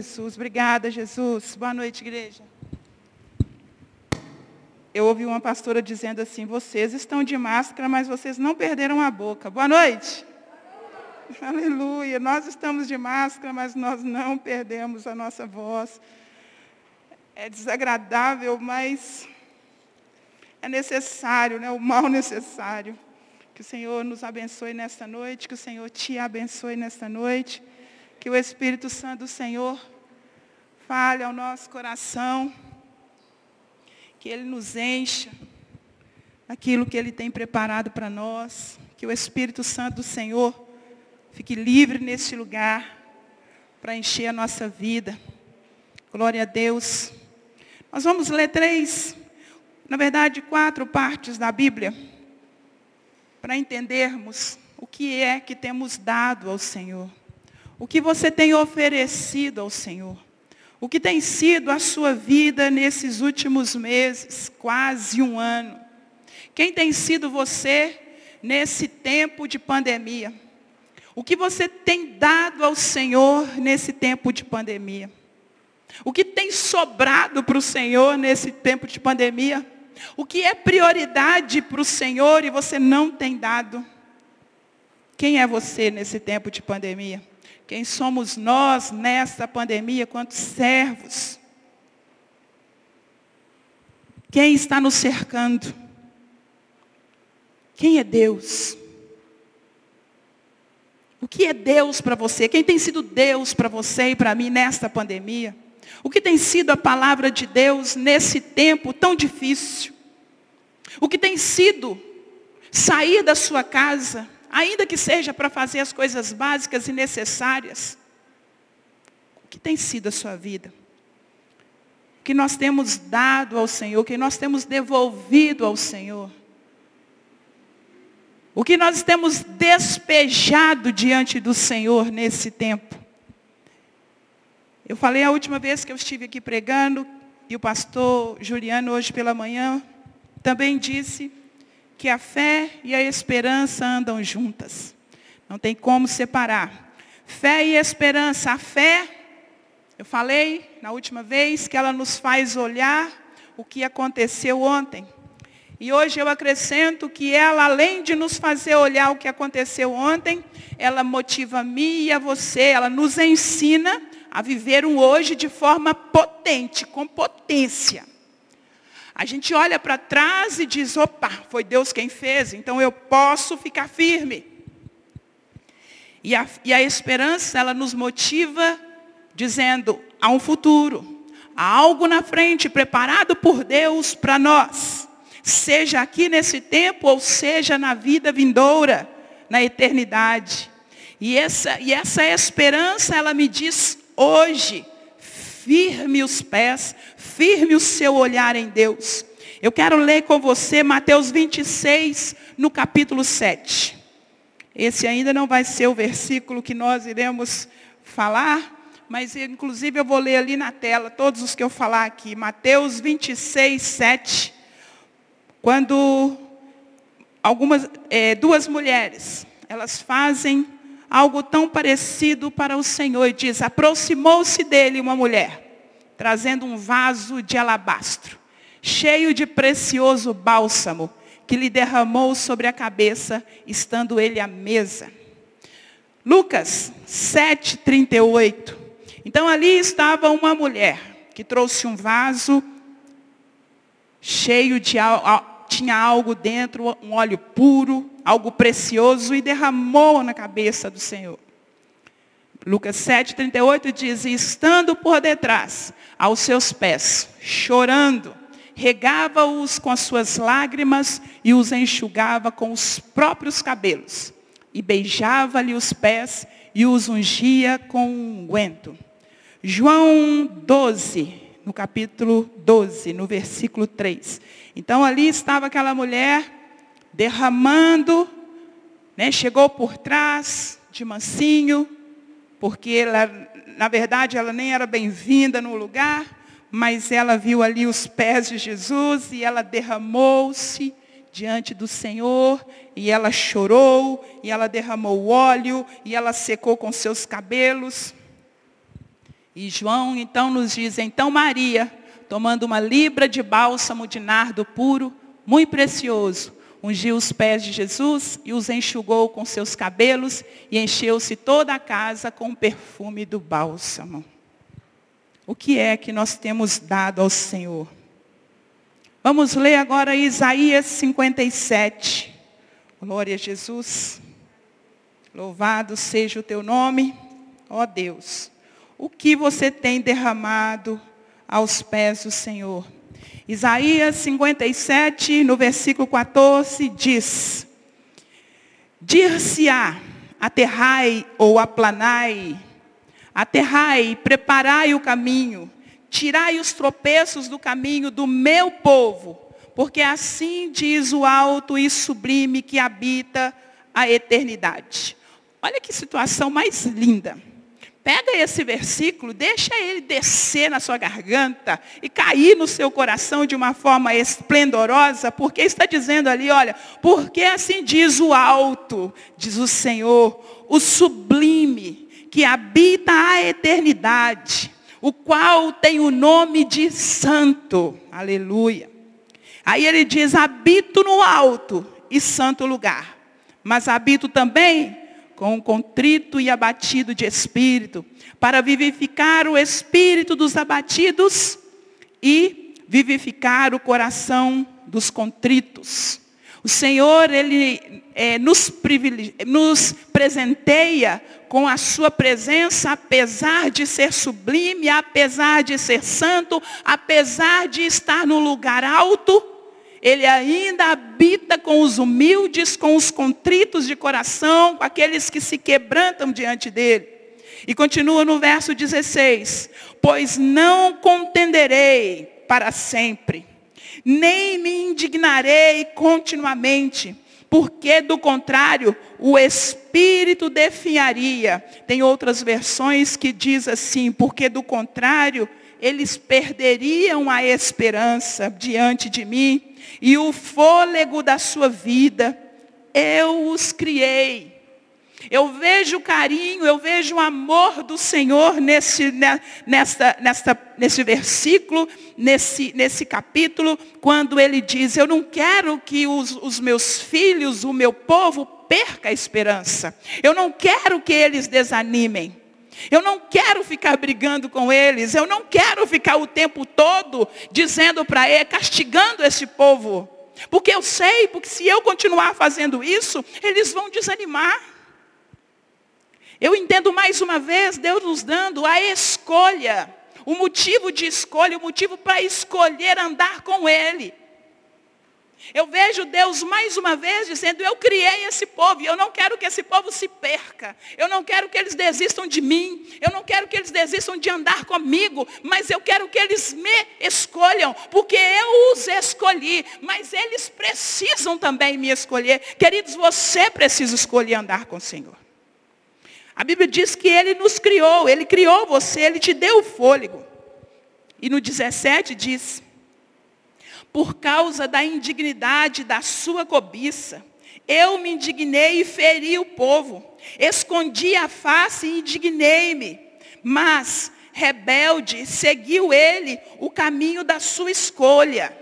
Jesus, obrigada, Jesus. Boa noite, igreja. Eu ouvi uma pastora dizendo assim: vocês estão de máscara, mas vocês não perderam a boca. Boa noite. Aleluia. Nós estamos de máscara, mas nós não perdemos a nossa voz. É desagradável, mas é necessário, né? o mal necessário. Que o Senhor nos abençoe nesta noite, que o Senhor te abençoe nesta noite. Que o Espírito Santo do Senhor fale ao nosso coração, que Ele nos encha daquilo que Ele tem preparado para nós, que o Espírito Santo do Senhor fique livre neste lugar para encher a nossa vida. Glória a Deus. Nós vamos ler três, na verdade, quatro partes da Bíblia, para entendermos o que é que temos dado ao Senhor. O que você tem oferecido ao Senhor? O que tem sido a sua vida nesses últimos meses, quase um ano? Quem tem sido você nesse tempo de pandemia? O que você tem dado ao Senhor nesse tempo de pandemia? O que tem sobrado para o Senhor nesse tempo de pandemia? O que é prioridade para o Senhor e você não tem dado? Quem é você nesse tempo de pandemia? Quem somos nós nesta pandemia, quantos servos? Quem está nos cercando? Quem é Deus? O que é Deus para você? Quem tem sido Deus para você e para mim nesta pandemia? O que tem sido a palavra de Deus nesse tempo tão difícil? O que tem sido sair da sua casa, ainda que seja para fazer as coisas básicas e necessárias. O que tem sido a sua vida? O que nós temos dado ao Senhor, o que nós temos devolvido ao Senhor? O que nós temos despejado diante do Senhor nesse tempo? Eu falei a última vez que eu estive aqui pregando, e o pastor Juliano, hoje pela manhã, também disse que a fé e a esperança andam juntas. Não tem como separar. Fé e esperança. A fé, eu falei na última vez que ela nos faz olhar o que aconteceu ontem. E hoje eu acrescento que ela, além de nos fazer olhar o que aconteceu ontem, ela motiva a mim e a você, ela nos ensina a viver um hoje de forma potente, com potência. A gente olha para trás e diz, opa, foi Deus quem fez, então eu posso ficar firme. E a, e a esperança, ela nos motiva dizendo, há um futuro, há algo na frente preparado por Deus para nós. Seja aqui nesse tempo ou seja na vida vindoura, na eternidade. E essa, e essa esperança, ela me diz hoje, firme os pés, firme o seu olhar em Deus. Eu quero ler com você Mateus 26, no capítulo 7. Esse ainda não vai ser o versículo que nós iremos falar, mas inclusive eu vou ler ali na tela todos os que eu falar aqui. Mateus 26, 7. Quando algumas, é, duas mulheres, elas fazem algo tão parecido para o Senhor e diz, aproximou-se dele uma mulher trazendo um vaso de alabastro, cheio de precioso bálsamo, que lhe derramou sobre a cabeça, estando ele à mesa. Lucas 7,38. Então ali estava uma mulher que trouxe um vaso cheio de tinha algo dentro, um óleo puro, algo precioso, e derramou na cabeça do Senhor. Lucas 7,38 diz, e estando por detrás, aos seus pés, chorando, regava-os com as suas lágrimas e os enxugava com os próprios cabelos, e beijava-lhe os pés e os ungia com um unguento. João 12, no capítulo 12, no versículo 3. Então ali estava aquela mulher derramando, né, chegou por trás, de mansinho, porque ela, na verdade ela nem era bem-vinda no lugar, mas ela viu ali os pés de Jesus e ela derramou-se diante do Senhor, e ela chorou, e ela derramou óleo, e ela secou com seus cabelos. E João então nos diz, então Maria, tomando uma libra de bálsamo de nardo puro, muito precioso, ungiu os pés de Jesus e os enxugou com seus cabelos e encheu-se toda a casa com o perfume do bálsamo. O que é que nós temos dado ao Senhor? Vamos ler agora Isaías 57. Glória a Jesus. Louvado seja o teu nome, ó Deus. O que você tem derramado aos pés do Senhor? Isaías 57, no versículo 14, diz: Dir-se-á, aterrai ou aplanai, aterrai, preparai o caminho, tirai os tropeços do caminho do meu povo, porque assim diz o alto e sublime que habita a eternidade. Olha que situação mais linda. Pega esse versículo, deixa ele descer na sua garganta e cair no seu coração de uma forma esplendorosa, porque está dizendo ali, olha, porque assim diz o alto, diz o Senhor, o sublime, que habita a eternidade, o qual tem o nome de santo. Aleluia. Aí ele diz, habito no alto e santo lugar, mas habito também com contrito e abatido de espírito, para vivificar o espírito dos abatidos e vivificar o coração dos contritos. O Senhor, Ele é, nos, nos presenteia com a sua presença, apesar de ser sublime, apesar de ser santo, apesar de estar no lugar alto, ele ainda habita com os humildes, com os contritos de coração, com aqueles que se quebrantam diante dele. E continua no verso 16: Pois não contenderei para sempre, nem me indignarei continuamente, porque do contrário, o espírito definharia. Tem outras versões que diz assim, porque do contrário, eles perderiam a esperança diante de mim e o fôlego da sua vida. Eu os criei. Eu vejo o carinho, eu vejo o amor do Senhor nesse, nessa, nessa, nesse versículo, nesse, nesse capítulo, quando ele diz, eu não quero que os, os meus filhos, o meu povo, perca a esperança. Eu não quero que eles desanimem. Eu não quero ficar brigando com eles. Eu não quero ficar o tempo todo dizendo para ele, castigando esse povo. Porque eu sei, porque se eu continuar fazendo isso, eles vão desanimar. Eu entendo mais uma vez Deus nos dando a escolha, o motivo de escolha, o motivo para escolher andar com Ele. Eu vejo Deus mais uma vez dizendo, eu criei esse povo e eu não quero que esse povo se perca. Eu não quero que eles desistam de mim. Eu não quero que eles desistam de andar comigo. Mas eu quero que eles me escolham, porque eu os escolhi. Mas eles precisam também me escolher. Queridos, você precisa escolher andar com o Senhor. A Bíblia diz que Ele nos criou, Ele criou você, Ele te deu o fôlego. E no 17 diz, por causa da indignidade da sua cobiça. Eu me indignei e feri o povo. Escondi a face e indignei-me. Mas, rebelde, seguiu ele o caminho da sua escolha.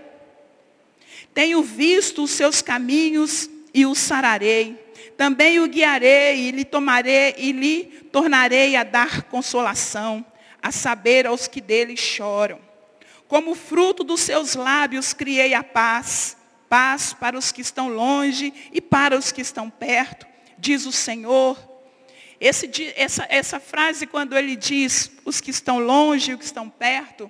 Tenho visto os seus caminhos e o sararei. Também o guiarei e lhe tomarei e lhe tornarei a dar consolação, a saber aos que dele choram. Como fruto dos seus lábios criei a paz, paz para os que estão longe e para os que estão perto, diz o Senhor. Esse, essa, essa frase, quando ele diz os que estão longe e os que estão perto,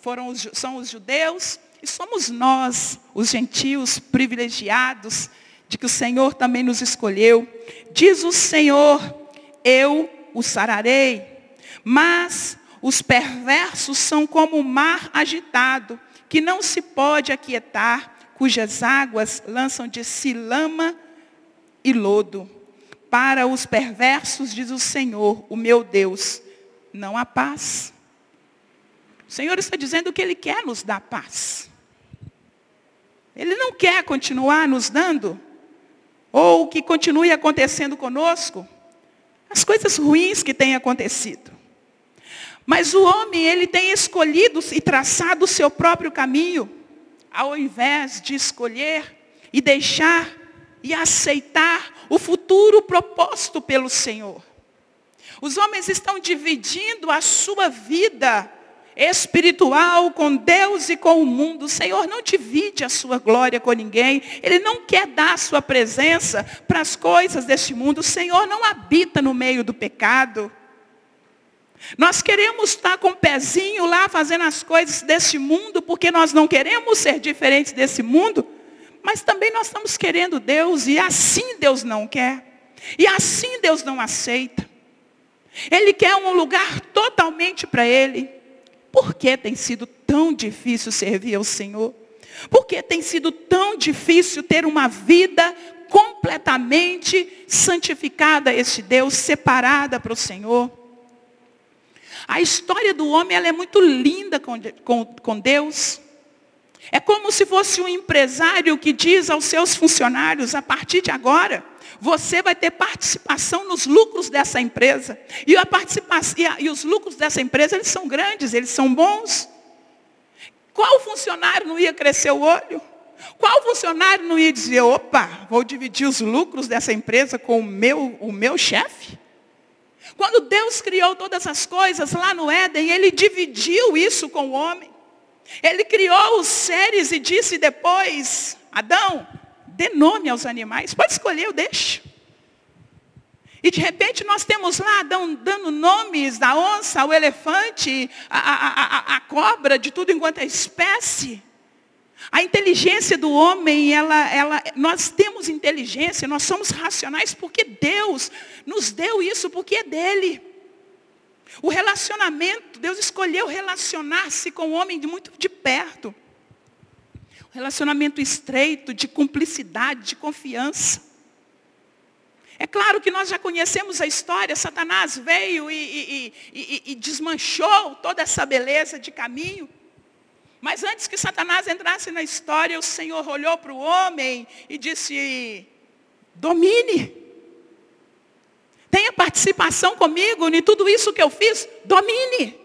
foram os, são os judeus e somos nós, os gentios privilegiados, de que o Senhor também nos escolheu. Diz o Senhor, eu o sararei, mas os perversos são como o mar agitado, que não se pode aquietar, cujas águas lançam de si lama e lodo. Para os perversos, diz o Senhor, o meu Deus, não há paz. O Senhor está dizendo que Ele quer nos dar paz. Ele não quer continuar nos dando, ou que continue acontecendo conosco, as coisas ruins que têm acontecido. Mas o homem, ele tem escolhido e traçado o seu próprio caminho, ao invés de escolher e deixar e aceitar o futuro proposto pelo Senhor. Os homens estão dividindo a sua vida espiritual com Deus e com o mundo. O Senhor não divide a sua glória com ninguém. Ele não quer dar a sua presença para as coisas deste mundo. O Senhor não habita no meio do pecado. Nós queremos estar com o pezinho lá fazendo as coisas deste mundo, porque nós não queremos ser diferentes desse mundo, mas também nós estamos querendo Deus, e assim Deus não quer, e assim Deus não aceita. Ele quer um lugar totalmente para Ele. Por que tem sido tão difícil servir ao Senhor? Por que tem sido tão difícil ter uma vida completamente santificada a este Deus, separada para o Senhor? A história do homem ela é muito linda com, com, com Deus. É como se fosse um empresário que diz aos seus funcionários, a partir de agora, você vai ter participação nos lucros dessa empresa. E, a participação, e, a, e os lucros dessa empresa, eles são grandes, eles são bons. Qual funcionário não ia crescer o olho? Qual funcionário não ia dizer, opa, vou dividir os lucros dessa empresa com o meu, o meu chefe? Quando Deus criou todas as coisas lá no Éden, Ele dividiu isso com o homem. Ele criou os seres e disse depois, Adão, dê nome aos animais. Pode escolher, eu deixo. E de repente nós temos lá dando nomes da onça, ao elefante, a, a, a, a, cobra, de tudo enquanto é espécie. A inteligência do homem, ela, ela, nós temos inteligência, nós somos racionais porque Deus nos deu isso, porque é dele. O relacionamento, Deus escolheu relacionar-se com o homem de muito de perto relacionamento estreito, de cumplicidade, de confiança. É claro que nós já conhecemos a história, Satanás veio e, e, e, e, desmanchou toda essa beleza de caminho. Mas antes que Satanás entrasse na história, o Senhor olhou para o homem e disse, domine. Tenha participação comigo em tudo isso que eu fiz, domine.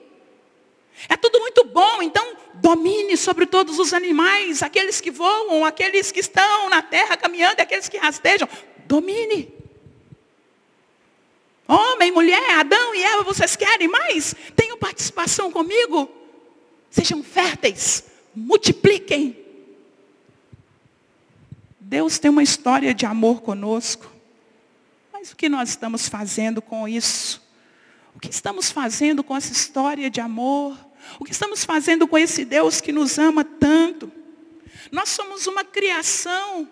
É tudo muito bom, então domine sobre todos os animais, aqueles que voam, aqueles que estão na terra caminhando, aqueles que rastejam. Domine. Homem, mulher, Adão e Eva, vocês querem mais? Tenham participação comigo? Sejam férteis, multipliquem. Deus tem uma história de amor conosco. Mas o que nós estamos fazendo com isso? O que estamos fazendo com essa história de amor? O que estamos fazendo com esse Deus que nos ama tanto? Nós somos uma criação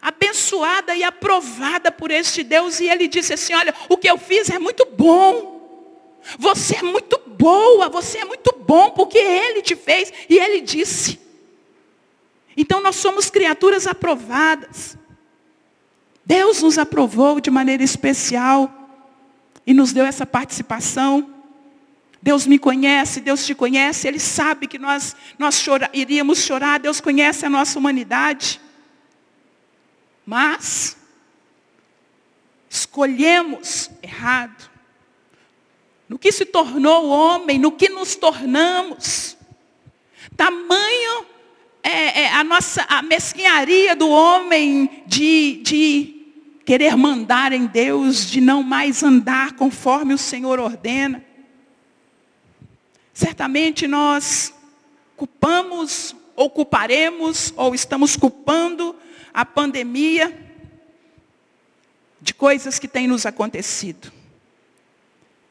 abençoada e aprovada por este Deus. E ele disse assim: Olha, o que eu fiz é muito bom. Você é muito boa, você é muito bom, porque Ele te fez e Ele disse. Então nós somos criaturas aprovadas. Deus nos aprovou de maneira especial e nos deu essa participação. Deus me conhece, Deus te conhece, Ele sabe que nós, nós chora, iríamos chorar, Deus conhece a nossa humanidade. Mas, escolhemos errado. No que se tornou homem, no que nos tornamos. Tamanho é, é, a nossa a mesquinharia do homem de, de querer mandar em Deus, de não mais andar conforme o Senhor ordena. Certamente nós culpamos ou culparemos ou estamos culpando a pandemia de coisas que têm nos acontecido.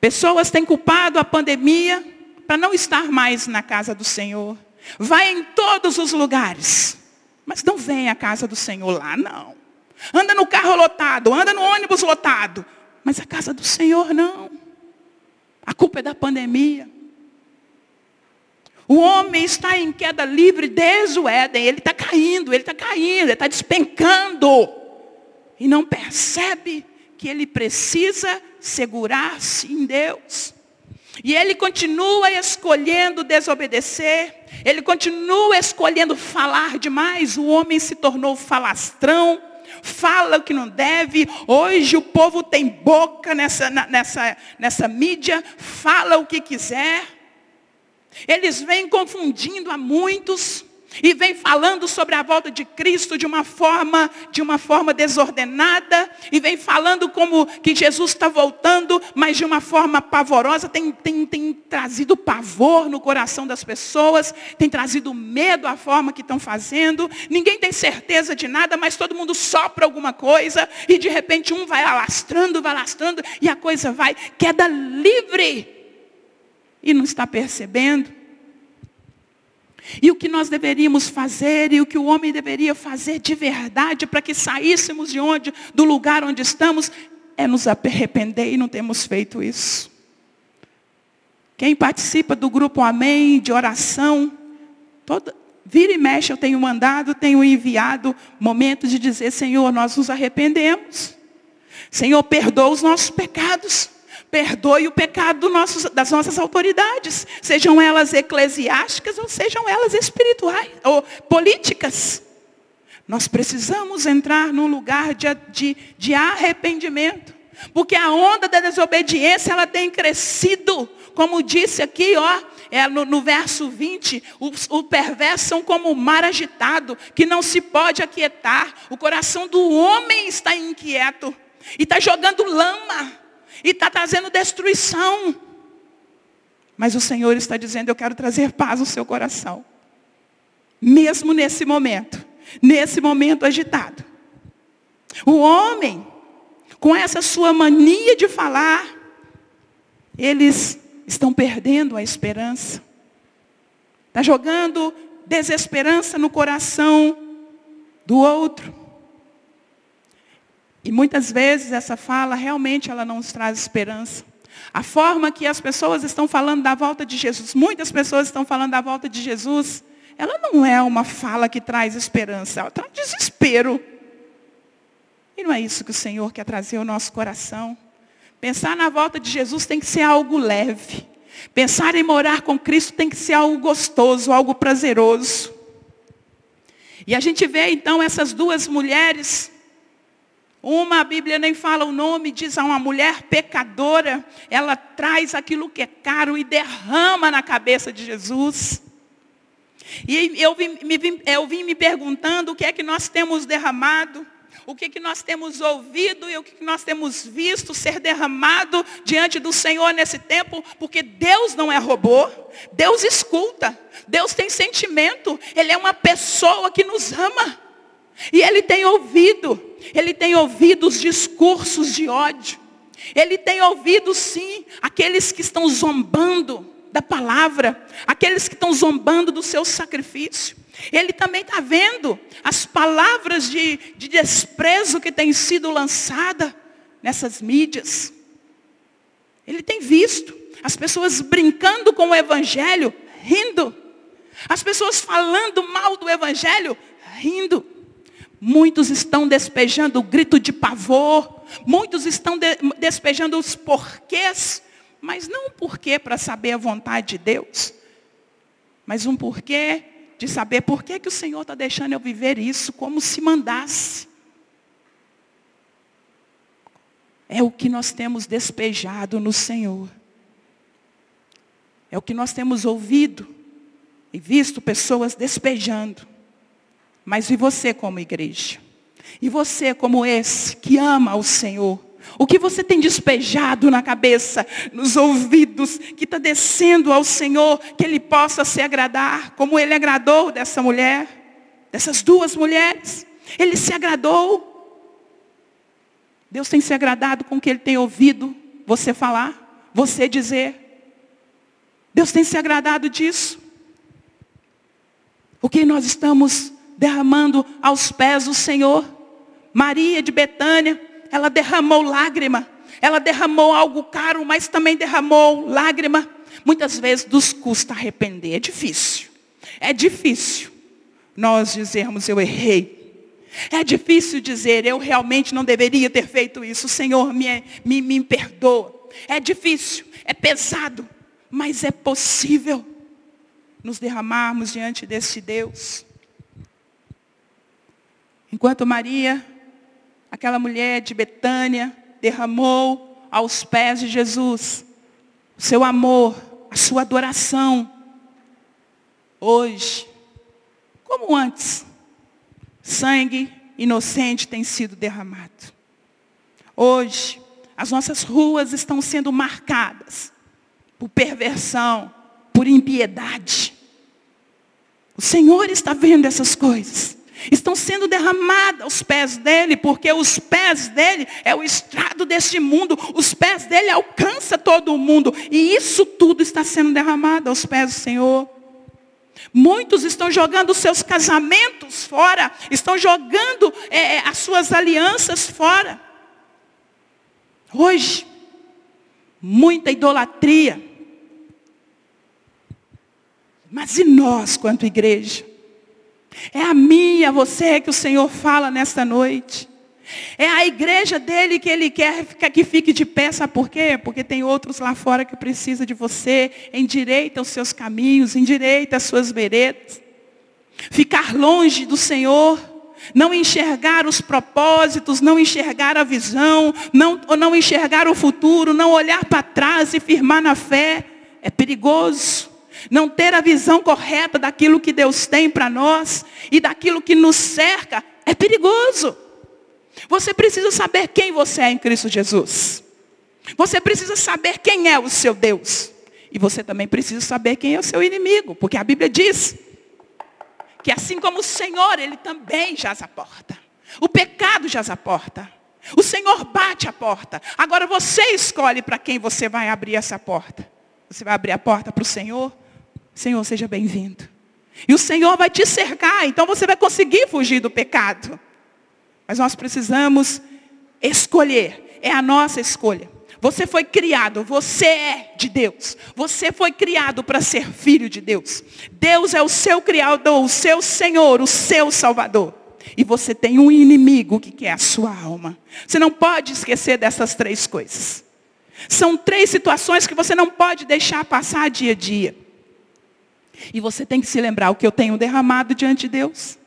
Pessoas têm culpado a pandemia para não estar mais na casa do Senhor. Vai em todos os lugares, mas não vem à casa do Senhor lá, não. Anda no carro lotado, anda no ônibus lotado, mas a casa do Senhor não. A culpa é da pandemia. O homem está em queda livre desde o Éden. Ele está caindo, ele está caindo, ele está despencando. E não percebe que ele precisa segurar-se em Deus. E ele continua escolhendo desobedecer, ele continua escolhendo falar demais. O homem se tornou falastrão, fala o que não deve. Hoje o povo tem boca nessa, nessa, nessa mídia, fala o que quiser. Eles vêm confundindo a muitos e vem falando sobre a volta de Cristo de uma forma, de uma forma desordenada, e vem falando como que Jesus está voltando, mas de uma forma pavorosa, tem, tem, tem trazido pavor no coração das pessoas, tem trazido medo à forma que estão fazendo, ninguém tem certeza de nada, mas todo mundo sopra alguma coisa, e de repente um vai alastrando, vai alastrando, e a coisa vai, queda livre, e não está percebendo. E o que nós deveríamos fazer e o que o homem deveria fazer de verdade para que saíssemos de onde, do lugar onde estamos, é nos arrepender e não temos feito isso. Quem participa do grupo Amém, de oração, toda, vira e mexe, eu tenho mandado, tenho enviado momentos de dizer, Senhor, nós nos arrependemos. Senhor, perdoa os nossos pecados. Perdoe o pecado das nossas autoridades, sejam elas eclesiásticas ou sejam elas espirituais ou políticas. Nós precisamos entrar num lugar de, de, de arrependimento. Porque a onda da desobediência, ela tem crescido. Como disse aqui, ó, é no, no verso 20, os, o perverso são como o mar agitado, que não se pode aquietar. O coração do homem está inquieto. E está jogando lama e está trazendo destruição. Mas o Senhor está dizendo, eu quero trazer paz no seu coração. Mesmo nesse momento, nesse momento agitado. O homem, com essa sua mania de falar, eles estão perdendo a esperança. Está jogando desesperança no coração do outro. E muitas vezes essa fala realmente ela não nos traz esperança. A forma que as pessoas estão falando da volta de Jesus, muitas pessoas estão falando da volta de Jesus, ela não é uma fala que traz esperança, ela traz desespero. E não é isso que o Senhor quer trazer ao nosso coração. Pensar na volta de Jesus tem que ser algo leve. Pensar em morar com Cristo tem que ser algo gostoso, algo prazeroso. E a gente vê então essas duas mulheres uma, a Bíblia nem fala o nome, diz a uma mulher pecadora, ela traz aquilo que é caro e derrama na cabeça de Jesus. E eu vim, me, eu vim me perguntando o que é que nós temos derramado, o que, é que nós temos ouvido e o que, é que nós temos visto ser derramado diante do Senhor nesse tempo, porque Deus não é robô, Deus escuta, Deus tem sentimento, Ele é uma pessoa que nos ama. E ele tem ouvido, ele tem ouvido os discursos de ódio. Ele tem ouvido sim aqueles que estão zombando da palavra, aqueles que estão zombando do seu sacrifício. Ele também está vendo as palavras de, de desprezo que têm sido lançadas nessas mídias. Ele tem visto as pessoas brincando com o Evangelho, rindo. As pessoas falando mal do Evangelho, rindo. Muitos estão despejando o grito de pavor, muitos estão de, despejando os porquês, mas não um porquê para saber a vontade de Deus, mas um porquê de saber por que, que o Senhor está deixando eu viver isso como se mandasse. É o que nós temos despejado no Senhor. É o que nós temos ouvido e visto pessoas despejando. Mas e você como igreja? E você como esse que ama o Senhor? O que você tem despejado na cabeça, nos ouvidos, que está descendo ao Senhor, que Ele possa se agradar, como Ele agradou dessa mulher, dessas duas mulheres. Ele se agradou. Deus tem se agradado com o que Ele tem ouvido você falar, você dizer. Deus tem se agradado disso. O que nós estamos derramando aos pés do Senhor. Maria de Betânia, ela derramou lágrima. Ela derramou algo caro, mas também derramou lágrima. Muitas vezes nos custa arrepender. É difícil. É difícil nós dizermos eu errei. É difícil dizer eu realmente não deveria ter feito isso. Senhor, me, me, me perdoa. É difícil, é pesado, mas é possível nos derramarmos diante desse Deus. Enquanto Maria aquela mulher de Betânia derramou aos pés de Jesus o seu amor, a sua adoração. Hoje, como antes, sangue inocente tem sido derramado. Hoje, as nossas ruas estão sendo marcadas por perversão, por impiedade. O Senhor está vendo essas coisas. Estão sendo derramadas aos pés dele, porque os pés dele é o estrado deste mundo, os pés dele alcança todo o mundo, e isso tudo está sendo derramado aos pés do Senhor. Muitos estão jogando seus casamentos fora, estão jogando é, é as suas alianças fora. Hoje, muita idolatria. Mas e nós, quanto igreja? É a minha, você que o Senhor fala nesta noite. É a igreja dele que ele quer que fique de pé, sabe por quê? Porque tem outros lá fora que precisam de você. Endireita os seus caminhos, endireita as suas veredas. Ficar longe do Senhor, não enxergar os propósitos, não enxergar a visão, não, não enxergar o futuro, não olhar para trás e firmar na fé, é perigoso. Não ter a visão correta daquilo que Deus tem para nós e daquilo que nos cerca, é perigoso. Você precisa saber quem você é em Cristo Jesus. Você precisa saber quem é o seu Deus. E você também precisa saber quem é o seu inimigo. Porque a Bíblia diz que assim como o Senhor, Ele também jaz a porta. O pecado jaz a porta. O Senhor bate a porta. Agora você escolhe para quem você vai abrir essa porta. Você vai abrir a porta para o Senhor? Senhor, seja bem-vindo. E o Senhor vai te cercar, então você vai conseguir fugir do pecado. Mas nós precisamos escolher. É a nossa escolha. Você foi criado, você é de Deus. Você foi criado para ser filho de Deus. Deus é o seu criador, o seu Senhor, o seu Salvador. E você tem um inimigo que quer a sua alma. Você não pode esquecer dessas três coisas. São três situações que você não pode deixar passar dia a dia. E você tem que se lembrar o que eu tenho derramado diante de Deus.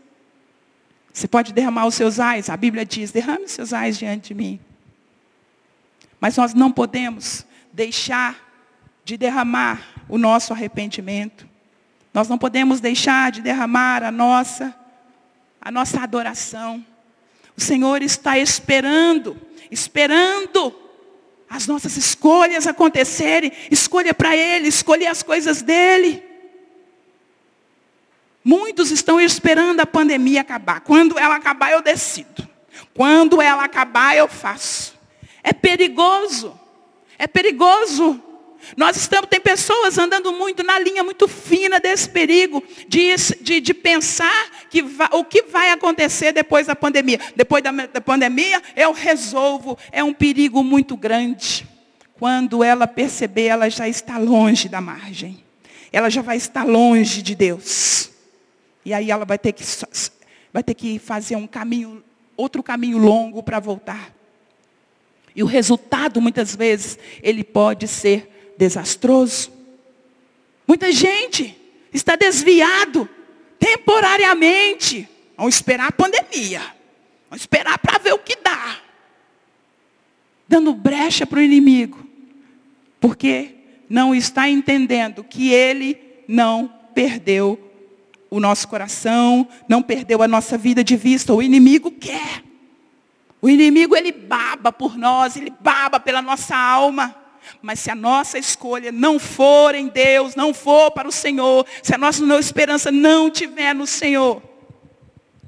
Você pode derramar os seus ais, a Bíblia diz, derrame os seus ais diante de mim. Mas nós não podemos deixar de derramar o nosso arrependimento. Nós não podemos deixar de derramar a nossa a nossa adoração. O Senhor está esperando, esperando as nossas escolhas acontecerem. Escolha para Ele, escolha as coisas dEle. Muitos estão esperando a pandemia acabar. Quando ela acabar, eu decido. Quando ela acabar, eu faço. É perigoso. É perigoso. Nós estamos, tem pessoas andando muito na linha muito fina desse perigo de, de, de pensar que vai, o que vai acontecer depois da pandemia. Depois da, da pandemia, eu resolvo. É um perigo muito grande. Quando ela perceber, ela já está longe da margem. Ela já vai estar longe de Deus. E aí ela vai ter que, vai ter que fazer um caminho, outro caminho longo para voltar. E o resultado, muitas vezes, ele pode ser desastroso. Muita gente está desviado temporariamente. Vamos esperar a pandemia. Vamos esperar para ver o que dá. Dando brecha para o inimigo. Porque não está entendendo que ele não perdeu o nosso coração, não perdeu a nossa vida de vista. O inimigo quer. O inimigo ele baba por nós, ele baba pela nossa alma. Mas se a nossa escolha não for em Deus, não for para o Senhor, se a nossa esperança não tiver no Senhor,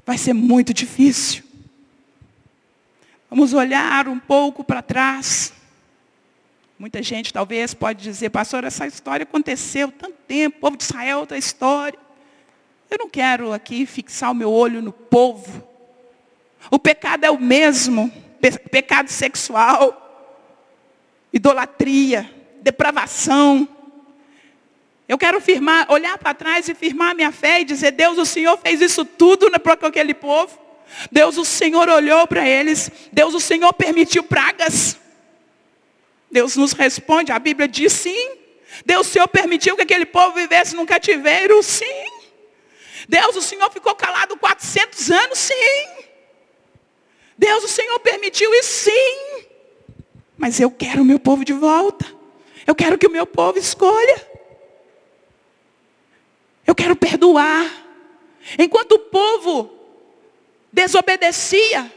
vai ser muito difícil. Vamos olhar um pouco para trás. Muita gente talvez pode dizer, pastor, essa história aconteceu tanto tempo, o povo de Israel outra história. Eu não quero aqui fixar o meu olho no povo. O pecado é o mesmo. pecado sexual, idolatria, depravação. Eu quero firmar, olhar para trás e firmar minha fé e dizer, Deus, o Senhor fez isso tudo para aquele povo. Deus, o Senhor olhou para eles. Deus, o Senhor permitiu pragas. Deus nos responde, a Bíblia diz sim. Deus, o Senhor permitiu que aquele povo vivesse num cativeiro, sim. Deus, o Senhor ficou calado 400 anos? Sim. Deus, o Senhor permitiu isso sim. Mas eu quero o meu povo de volta. Eu quero que o meu povo escolha. Eu quero perdoar. Enquanto o povo desobedecia,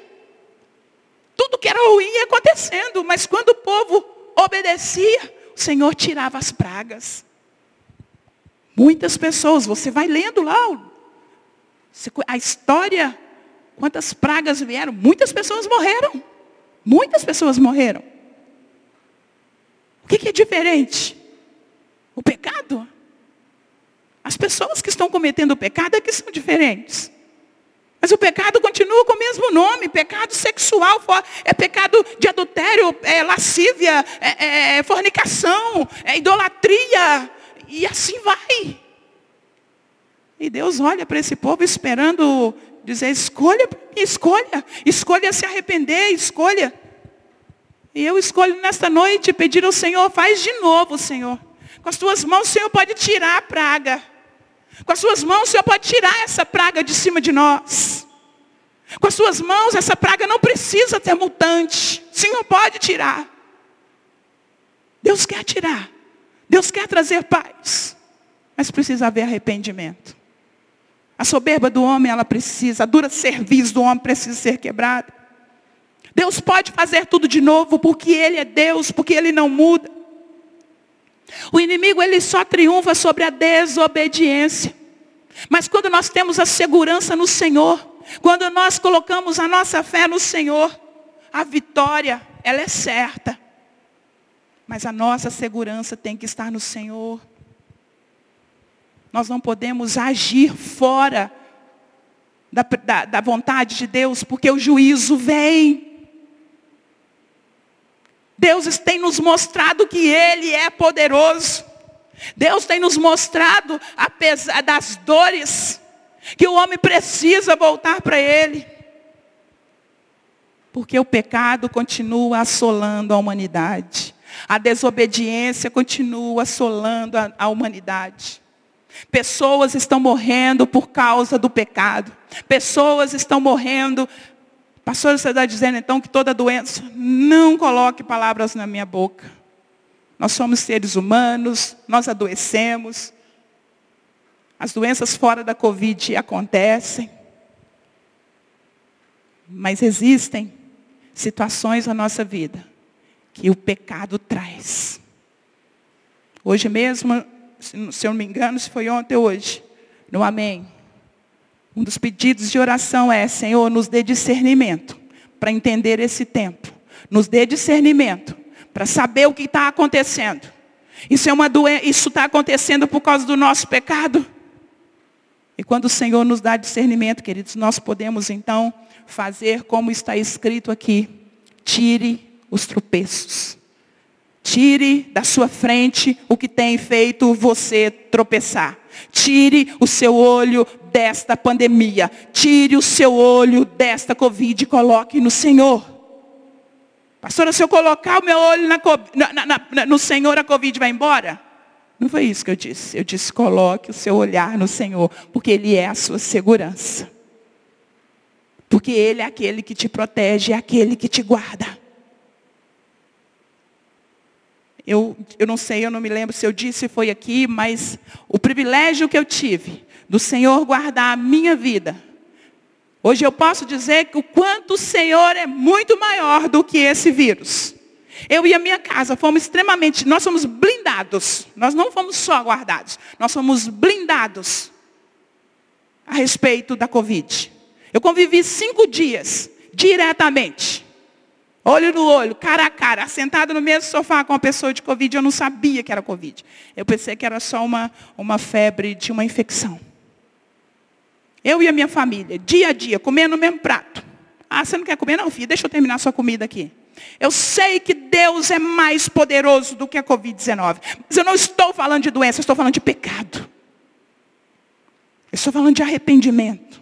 tudo que era ruim ia acontecendo, mas quando o povo obedecia, o Senhor tirava as pragas. Muitas pessoas, você vai lendo lá a história, quantas pragas vieram, muitas pessoas morreram. Muitas pessoas morreram. O que, é diferente? O pecado? As pessoas que estão cometendo o pecado é que são diferentes. Mas o pecado continua com o mesmo nome, pecado sexual, é pecado de adultério, é lascívia, é, é, é fornicação, é idolatria, e assim vai. E Deus olha para esse povo esperando dizer, escolha, escolha, escolha se arrepender, escolha. E eu escolho nesta noite pedir ao Senhor, faz de novo, Senhor. Com as tuas mãos, o Senhor pode tirar a praga. Com as suas mãos, o Senhor pode tirar essa praga de cima de nós. Com as suas mãos, essa praga não precisa ter mutante. O Senhor pode tirar. Deus quer tirar. Deus quer trazer paz. Mas precisa haver arrependimento. A soberba do homem, ela precisa, a dura serviço do homem precisa ser quebrada. Deus pode fazer tudo de novo, porque Ele é Deus, porque Ele não muda. O inimigo ele só triunfa sobre a desobediência. Mas quando nós temos a segurança no Senhor, quando nós colocamos a nossa fé no Senhor, a vitória, ela é certa. Mas a nossa segurança tem que estar no Senhor. Nós não podemos agir fora da, da, da vontade de Deus, porque o juízo vem. Deus tem nos mostrado que Ele é poderoso. Deus tem nos mostrado, apesar das dores, que o homem precisa voltar para Ele. Porque o pecado continua assolando a humanidade. A desobediência continua assolando a, a humanidade. Pessoas estão morrendo por causa do pecado. Pessoas estão morrendo Pastor, você está dizendo então que toda doença, não coloque palavras na minha boca. Nós somos seres humanos, nós adoecemos. As doenças fora da Covid acontecem. Mas existem situações na nossa vida que o pecado traz. Hoje mesmo, se eu não me engano, se foi ontem ou hoje, no Amém. Um dos pedidos de oração é, Senhor, nos dê discernimento para entender esse tempo. Nos dê discernimento para saber o que está acontecendo. Isso é uma doença, isso está acontecendo por causa do nosso pecado. E quando o Senhor nos dá discernimento, queridos, nós podemos então fazer como está escrito aqui: tire os tropeços. Tire da sua frente o que tem feito você tropeçar. Tire o seu olho desta pandemia. Tire o seu olho desta Covid e coloque no Senhor. Pastora, se eu colocar o meu olho na, na, na, no Senhor, a Covid vai embora? Não foi isso que eu disse. Eu disse, coloque o seu olhar no Senhor, porque Ele é a sua segurança. Porque Ele é aquele que te protege, é aquele que te guarda. Eu, eu não sei, eu não me lembro se eu disse foi aqui, mas o privilégio que eu tive do Senhor guardar a minha vida. Hoje eu posso dizer que o quanto o Senhor é muito maior do que esse vírus. Eu e a minha casa fomos extremamente, nós somos blindados. Nós não fomos só guardados, nós somos blindados a respeito da Covid. Eu convivi cinco dias diretamente Olho no olho, cara a cara, sentado no mesmo sofá com uma pessoa de Covid, eu não sabia que era Covid. Eu pensei que era só uma, uma febre de uma infecção. Eu e a minha família, dia a dia, comendo o mesmo prato. Ah, você não quer comer? Não, filho, deixa eu terminar sua comida aqui. Eu sei que Deus é mais poderoso do que a Covid-19. Mas eu não estou falando de doença, eu estou falando de pecado. Eu estou falando de arrependimento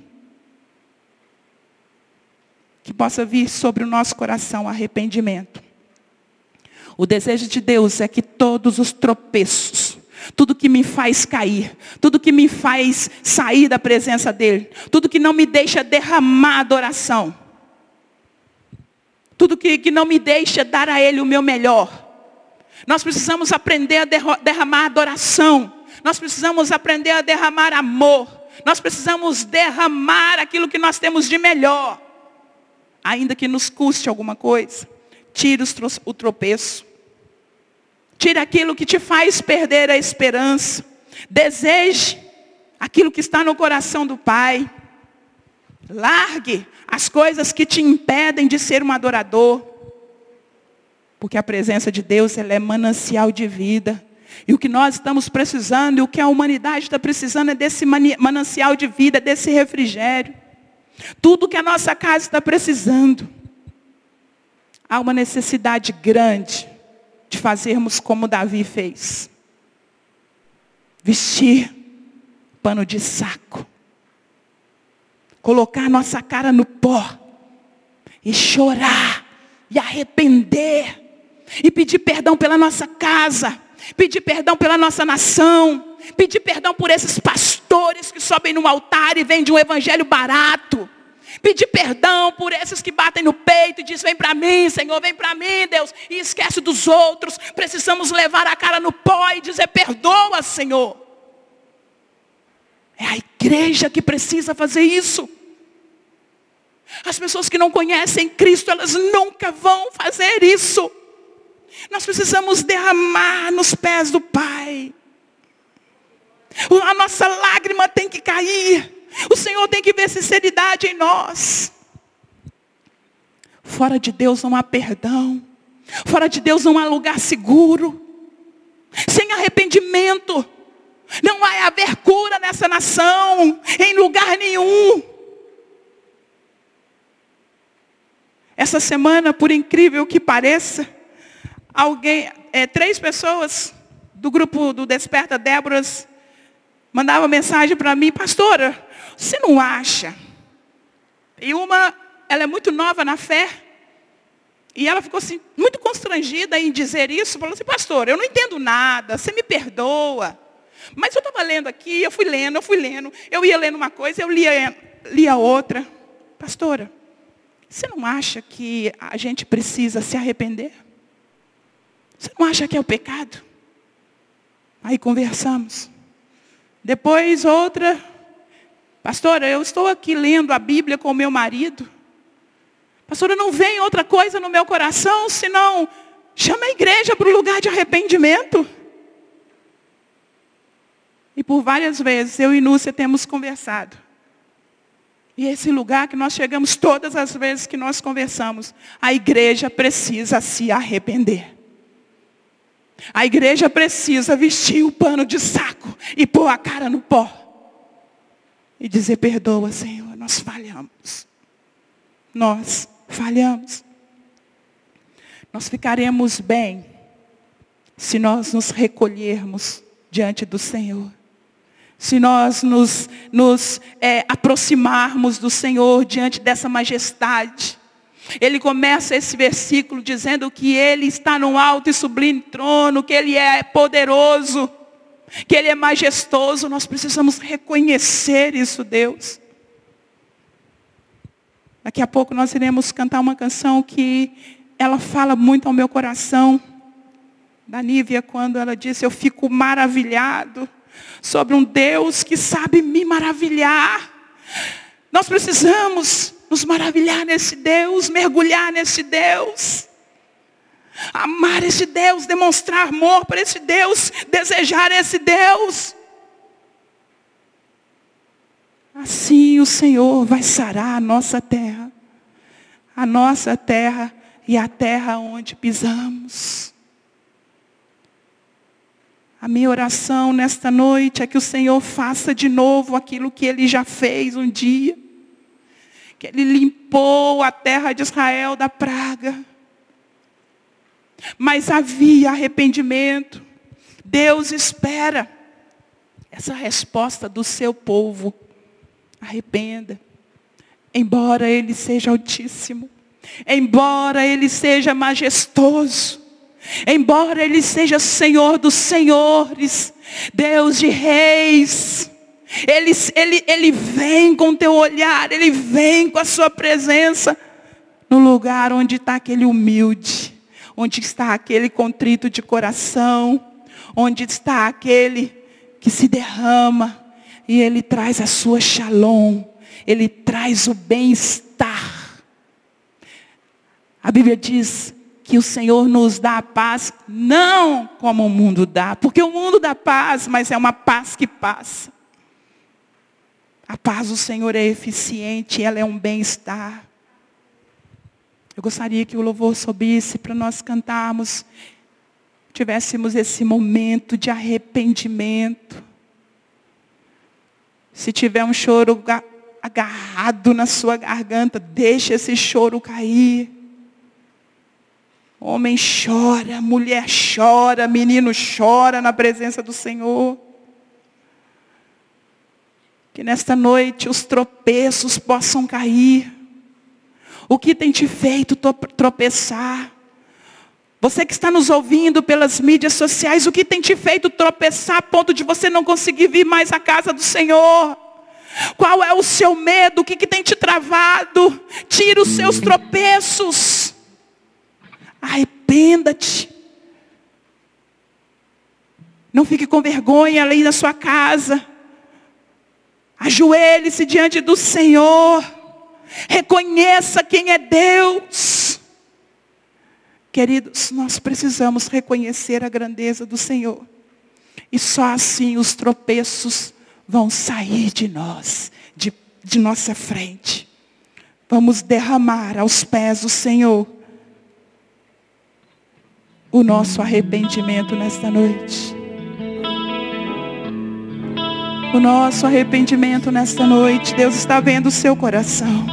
que possa vir sobre o nosso coração arrependimento. O desejo de Deus é que todos os tropeços, tudo que me faz cair, tudo que me faz sair da presença dEle, tudo que não me deixa derramar adoração, Tudo que, que não me deixa dar a Ele o meu melhor. Nós precisamos aprender a derramar adoração. Nós precisamos aprender a derramar amor. Nós precisamos derramar aquilo que nós temos de melhor. Ainda que nos custe alguma coisa. Tire o tropeço. Tire aquilo que te faz perder a esperança. Deseje aquilo que está no coração do Pai. Largue as coisas que te impedem de ser um adorador. Porque a presença de Deus ela é manancial de vida. E o que nós estamos precisando, e o que a humanidade está precisando é desse manancial de vida, desse refrigério. Tudo que a nossa casa está precisando. Há uma necessidade grande de fazermos como Davi fez. Vestir pano de saco. Colocar nossa cara no pó. E chorar. E arrepender. E pedir perdão pela nossa casa. Pedir perdão pela nossa nação. Pedir perdão por esses pastores que sobem no altar e vendem um evangelho barato. Pedir perdão por esses que batem no peito e dizem, vem para mim, Senhor, vem para mim, Deus. E esquece dos outros. Precisamos levar a cara no pó e dizer, perdoa, Senhor. É a igreja que precisa fazer isso. As pessoas que não conhecem Cristo, elas nunca vão fazer isso. Nós precisamos derramar nos pés do Pai. A nossa lágrima tem que cair. O Senhor tem que ver sinceridade em nós. Fora de Deus não há perdão. Fora de Deus não há lugar seguro. Sem arrependimento. Não vai haver cura nessa nação. Em lugar nenhum. Essa semana, por incrível que pareça, alguém, é, três pessoas do grupo do Desperta Déboras mandavam mensagem para mim, pastora, você não acha? E uma, ela é muito nova na fé. E ela ficou assim, muito constrangida em dizer isso. Falou assim, pastor, eu não entendo nada, você me perdoa. Mas eu estava lendo aqui, eu fui lendo, eu fui lendo. Eu ia lendo uma coisa, eu lia, lia outra. Pastora, você não acha que a gente precisa se arrepender? Você não acha que é o pecado? Aí conversamos. Depois outra, Pastora, eu estou aqui lendo a Bíblia com o meu marido. Pastora, não vem outra coisa no meu coração, senão chama a igreja para o lugar de arrependimento. E por várias vezes eu e Núcia temos conversado. E esse lugar que nós chegamos todas as vezes que nós conversamos, a igreja precisa se arrepender. A igreja precisa vestir o pano de saco e pôr a cara no pó e dizer: Perdoa, Senhor, nós falhamos. Nós falhamos. Nós ficaremos bem se nós nos recolhermos diante do Senhor. Se nós nos, nos é, aproximarmos do Senhor diante dessa majestade. Ele começa esse versículo dizendo que Ele está no alto e sublime trono, que Ele é poderoso que Ele é majestoso, nós precisamos reconhecer isso, Deus. Daqui a pouco nós iremos cantar uma canção que ela fala muito ao meu coração. Da Nívia, quando ela disse, eu fico maravilhado sobre um Deus que sabe me maravilhar. Nós precisamos nos maravilhar nesse Deus, mergulhar nesse Deus. Amar esse Deus, demonstrar amor para esse Deus, desejar esse Deus. Assim o Senhor vai sarar a nossa terra, a nossa terra e a terra onde pisamos. A minha oração nesta noite é que o Senhor faça de novo aquilo que Ele já fez um dia. Que Ele limpou a terra de Israel da praga mas havia arrependimento. Deus espera essa resposta do seu povo. Arrependa. Embora Ele seja altíssimo, embora Ele seja majestoso, embora Ele seja Senhor dos senhores, Deus de reis, ele, ele, ele vem com o teu olhar, Ele vem com a sua presença no lugar onde está aquele humilde, onde está aquele contrito de coração, onde está aquele que se derrama e ele traz a sua shalom, ele traz o bem-estar. A Bíblia diz que o Senhor nos dá a paz, não como o mundo dá, porque o mundo dá paz, mas é uma paz que passa. A paz do Senhor é eficiente, ela é um bem-estar. Eu gostaria que o louvor subisse para nós cantarmos, tivéssemos esse momento de arrependimento. Se tiver um choro agarrado na sua garganta, deixe esse choro cair. Homem chora, mulher chora, menino chora na presença do Senhor. Que nesta noite os tropeços possam cair. O que tem te feito tropeçar? Você que está nos ouvindo pelas mídias sociais, o que tem te feito tropeçar a ponto de você não conseguir vir mais à casa do Senhor? Qual é o seu medo? O que, que tem te travado? Tira os seus tropeços. Arrependa-te. Não fique com vergonha ali na sua casa. Ajoelhe-se diante do Senhor. Reconheça quem é Deus. Queridos, nós precisamos reconhecer a grandeza do Senhor. E só assim os tropeços vão sair de nós, de, de nossa frente. Vamos derramar aos pés do Senhor o nosso arrependimento nesta noite. O nosso arrependimento nesta noite. Deus está vendo o seu coração.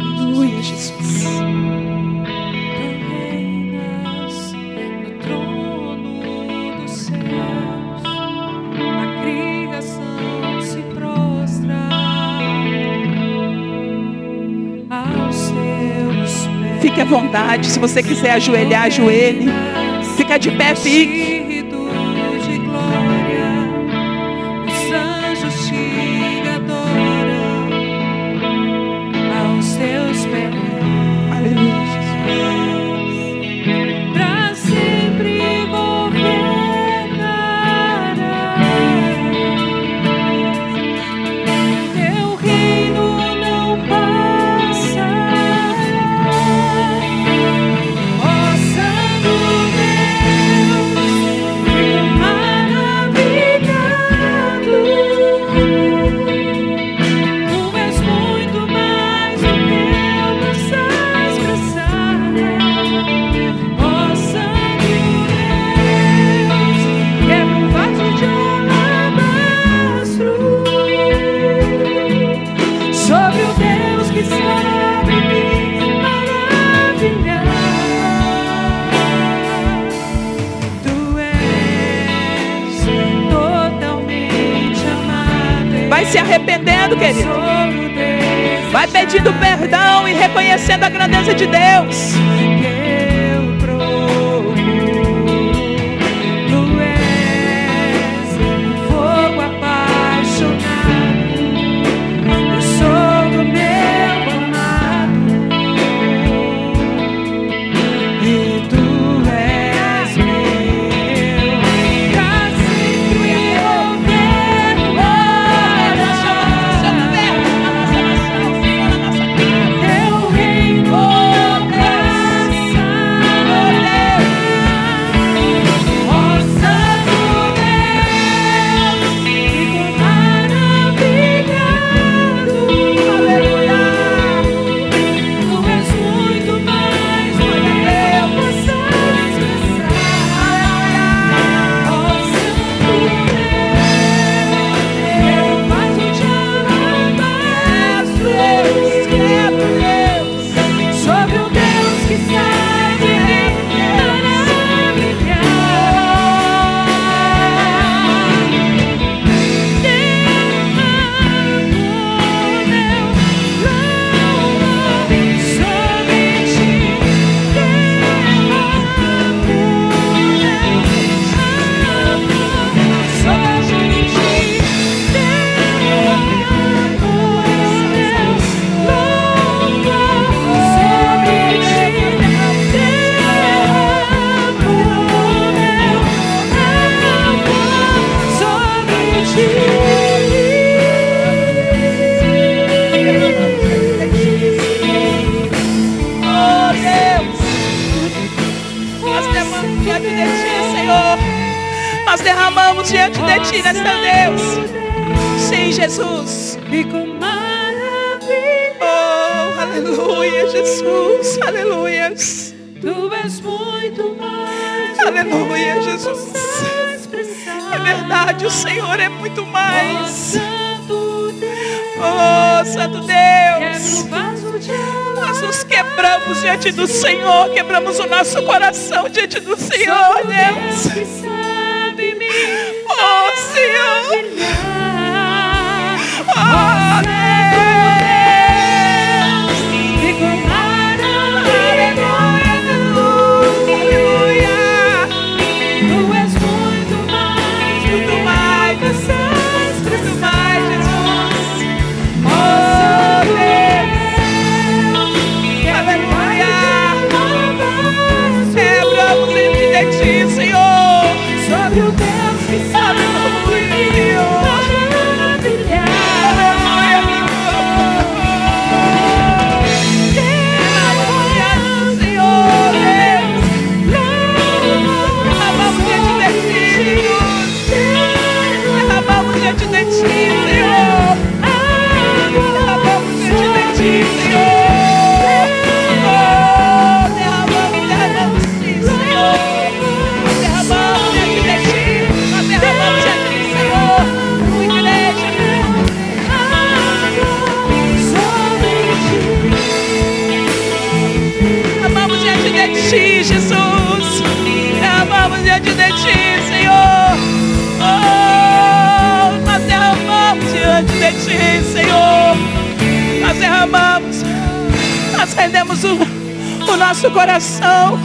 Aleluia, Jesus. Fique à vontade. Se você quiser ajoelhar, ajoelhe. Fica de pé, fique. Verdade, o Senhor é muito mais. Oh, Santo Deus. Nós nos quebramos diante do Senhor, quebramos o nosso coração diante do Senhor, Deus. Oh, Senhor. Oh, Deus. Senhor. Nós derramamos. Nós rendemos o, o nosso coração.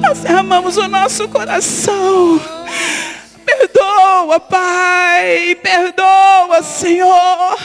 Nós derramamos o nosso coração. Perdoa, Pai. Perdoa, Senhor.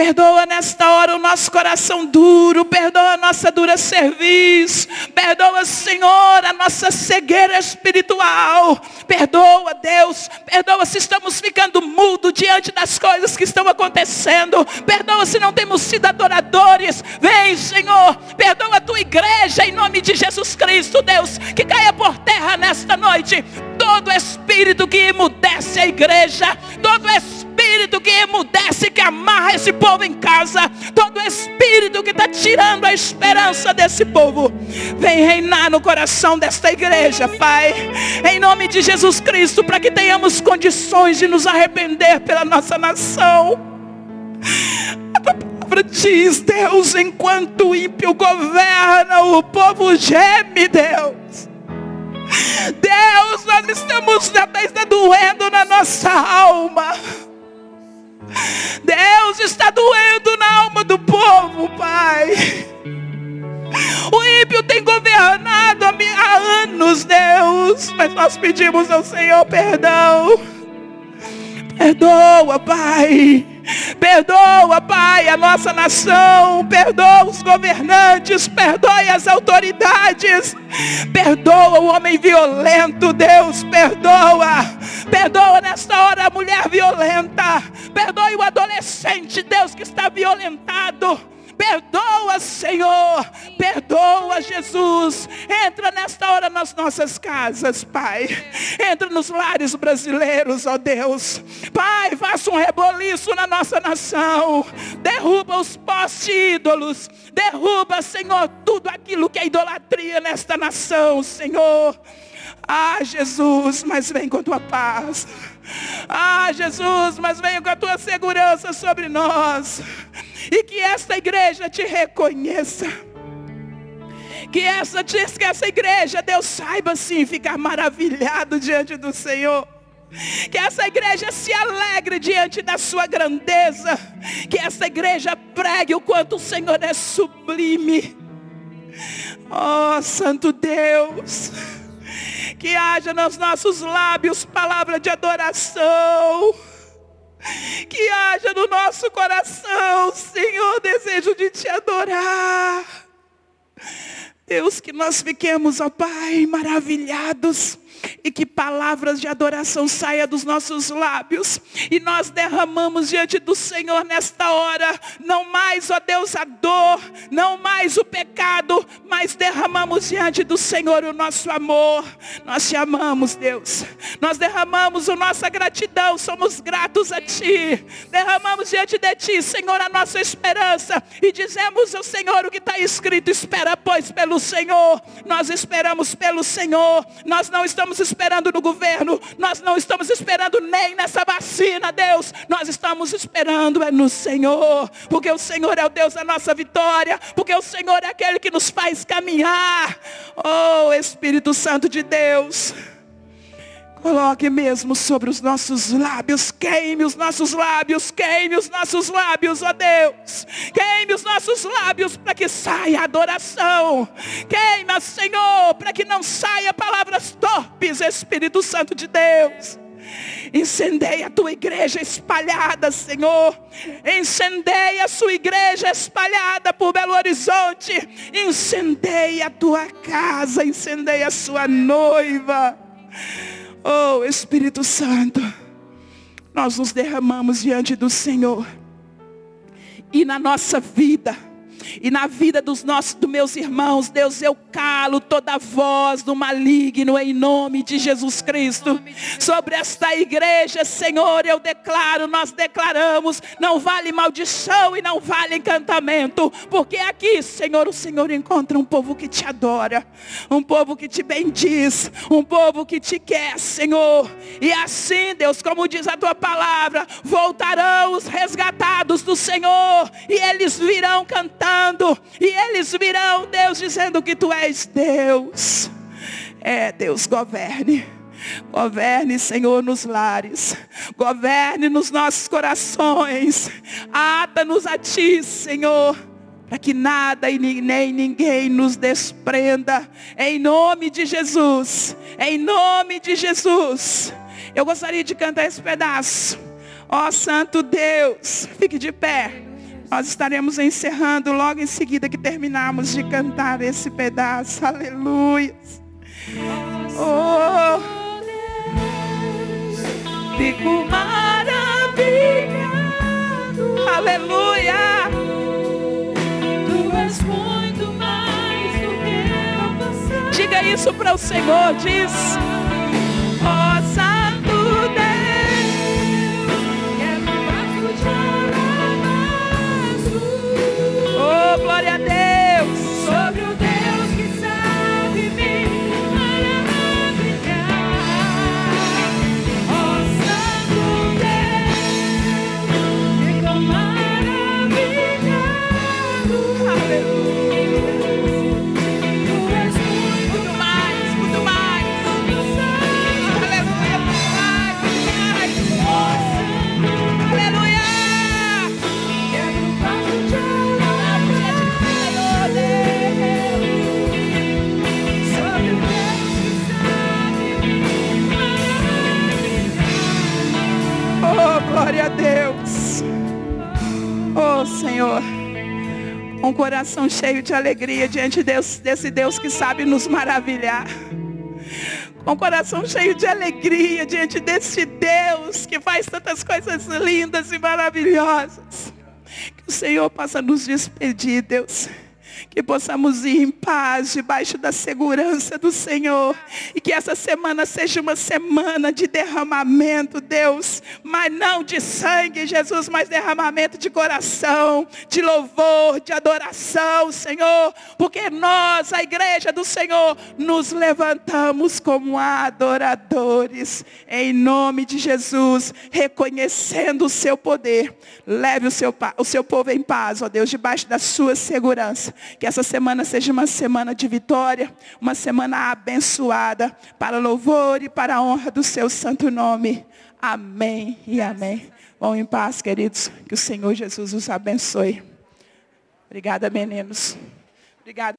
Perdoa nesta hora o nosso coração duro, perdoa a nossa dura serviço, perdoa, Senhor, a nossa cegueira espiritual, perdoa, Deus, perdoa se estamos ficando mudo diante das coisas que estão acontecendo, perdoa se não temos sido adoradores, vem, Senhor, perdoa a tua igreja em nome de Jesus Cristo, Deus, que caia por terra nesta noite, todo espírito que emudece a igreja, todo espírito que emudece, que amarra esse povo em casa, todo espírito que está tirando a esperança desse povo, vem reinar no coração desta igreja, Pai, em nome de Jesus Cristo, para que tenhamos condições de nos arrepender pela nossa nação. A palavra diz, Deus, enquanto o ímpio governa, o povo geme, Deus. Deus, nós estamos, está doendo na nossa alma. Deus está doendo na alma do povo, Pai. O ímpio tem governado há anos, Deus. Mas nós pedimos ao Senhor perdão. Perdoa, Pai. Perdoa, Pai, a nossa nação. Perdoa os governantes. Perdoe as autoridades. Perdoa o homem violento, Deus. Perdoa. Perdoa nesta hora a mulher violenta. Perdoe o adolescente, Deus, que está violentado. Perdoa, Senhor. Perdoa, Jesus. Entra nesta hora nas nossas casas, Pai. Entra nos lares brasileiros, ó Deus. Pai, faça um reboliço na nossa nação. Derruba os postes ídolos. Derruba, Senhor, tudo aquilo que é idolatria nesta nação, Senhor. Ah, Jesus, mas vem com tua paz. Ah, Jesus, mas venha com a tua segurança sobre nós. E que esta igreja te reconheça. Que essa, que essa igreja, Deus saiba sim ficar maravilhado diante do Senhor. Que essa igreja se alegre diante da sua grandeza. Que essa igreja pregue o quanto o Senhor é sublime. Oh, Santo Deus. Que haja nos nossos lábios palavra de adoração. Que haja no nosso coração, Senhor, desejo de te adorar. Deus, que nós fiquemos, ó Pai, maravilhados. E que palavras de adoração saia dos nossos lábios. E nós derramamos diante do Senhor nesta hora, não mais, ó Deus, a dor, não mais o pecado, mas derramamos diante do Senhor o nosso amor. Nós te amamos, Deus. Nós derramamos a nossa gratidão, somos gratos a Ti. Derramamos diante de Ti, Senhor, a nossa esperança. E dizemos ao Senhor o que está escrito, espera, pois, pelo Senhor. Nós esperamos pelo Senhor. Nós não estamos esperando no governo. Nós não estamos esperando nem nessa vacina, Deus. Nós estamos esperando é no Senhor. Porque o Senhor é o Deus da nossa vitória. Porque o Senhor é aquele que nos faz caminhar. Oh, Espírito Santo de Deus. Coloque mesmo sobre os nossos lábios, queime os nossos lábios, queime os nossos lábios, ó Deus. Queime os nossos lábios para que saia adoração. Queima, Senhor, para que não saia palavras torpes, Espírito Santo de Deus. Incendeia a tua igreja espalhada, Senhor. Incendeia a sua igreja espalhada por Belo Horizonte. Incendeia a tua casa, incendeia a sua noiva. Oh Espírito Santo, nós nos derramamos diante do Senhor. E na nossa vida, e na vida dos nossos, dos meus irmãos, Deus, eu calo toda voz do maligno em nome de Jesus Cristo. Sobre esta igreja, Senhor, eu declaro, nós declaramos, não vale maldição e não vale encantamento, porque aqui, Senhor, o Senhor encontra um povo que te adora, um povo que te bendiz, um povo que te quer, Senhor. E assim, Deus, como diz a tua palavra, voltarão os resgatados do Senhor e eles virão e eles virão, Deus, dizendo que tu és Deus. É, Deus, governe. Governe, Senhor, nos lares. Governe nos nossos corações. Ata-nos a Ti, Senhor. Para que nada e nem ninguém nos desprenda. Em nome de Jesus. Em nome de Jesus. Eu gostaria de cantar esse pedaço. Ó oh, Santo Deus. Fique de pé. Nós estaremos encerrando logo em seguida que terminarmos de cantar esse pedaço. Aleluia. Oh, fico maravilhado. Aleluia. Tu és muito mais do que eu. Diga isso para o Senhor. Diz. Glória a Deus. Sobre o Deus Um coração cheio de alegria diante de Deus, desse Deus que sabe nos maravilhar. Com um coração cheio de alegria diante desse Deus que faz tantas coisas lindas e maravilhosas. Que o Senhor possa nos despedir, Deus. Que possamos ir em paz, debaixo da segurança do Senhor. E que essa semana seja uma semana de derramamento, Deus. Mas não de sangue, Jesus, mas derramamento de coração, de louvor, de adoração, Senhor. Porque nós, a igreja do Senhor, nos levantamos como adoradores. Em nome de Jesus, reconhecendo o seu poder. Leve o seu, o seu povo em paz, ó Deus, debaixo da sua segurança. Que essa semana seja uma semana de vitória, uma semana abençoada, para louvor e para a honra do seu santo nome. Amém e amém. Vão em paz, queridos. Que o Senhor Jesus os abençoe. Obrigada, meninos. Obrigada.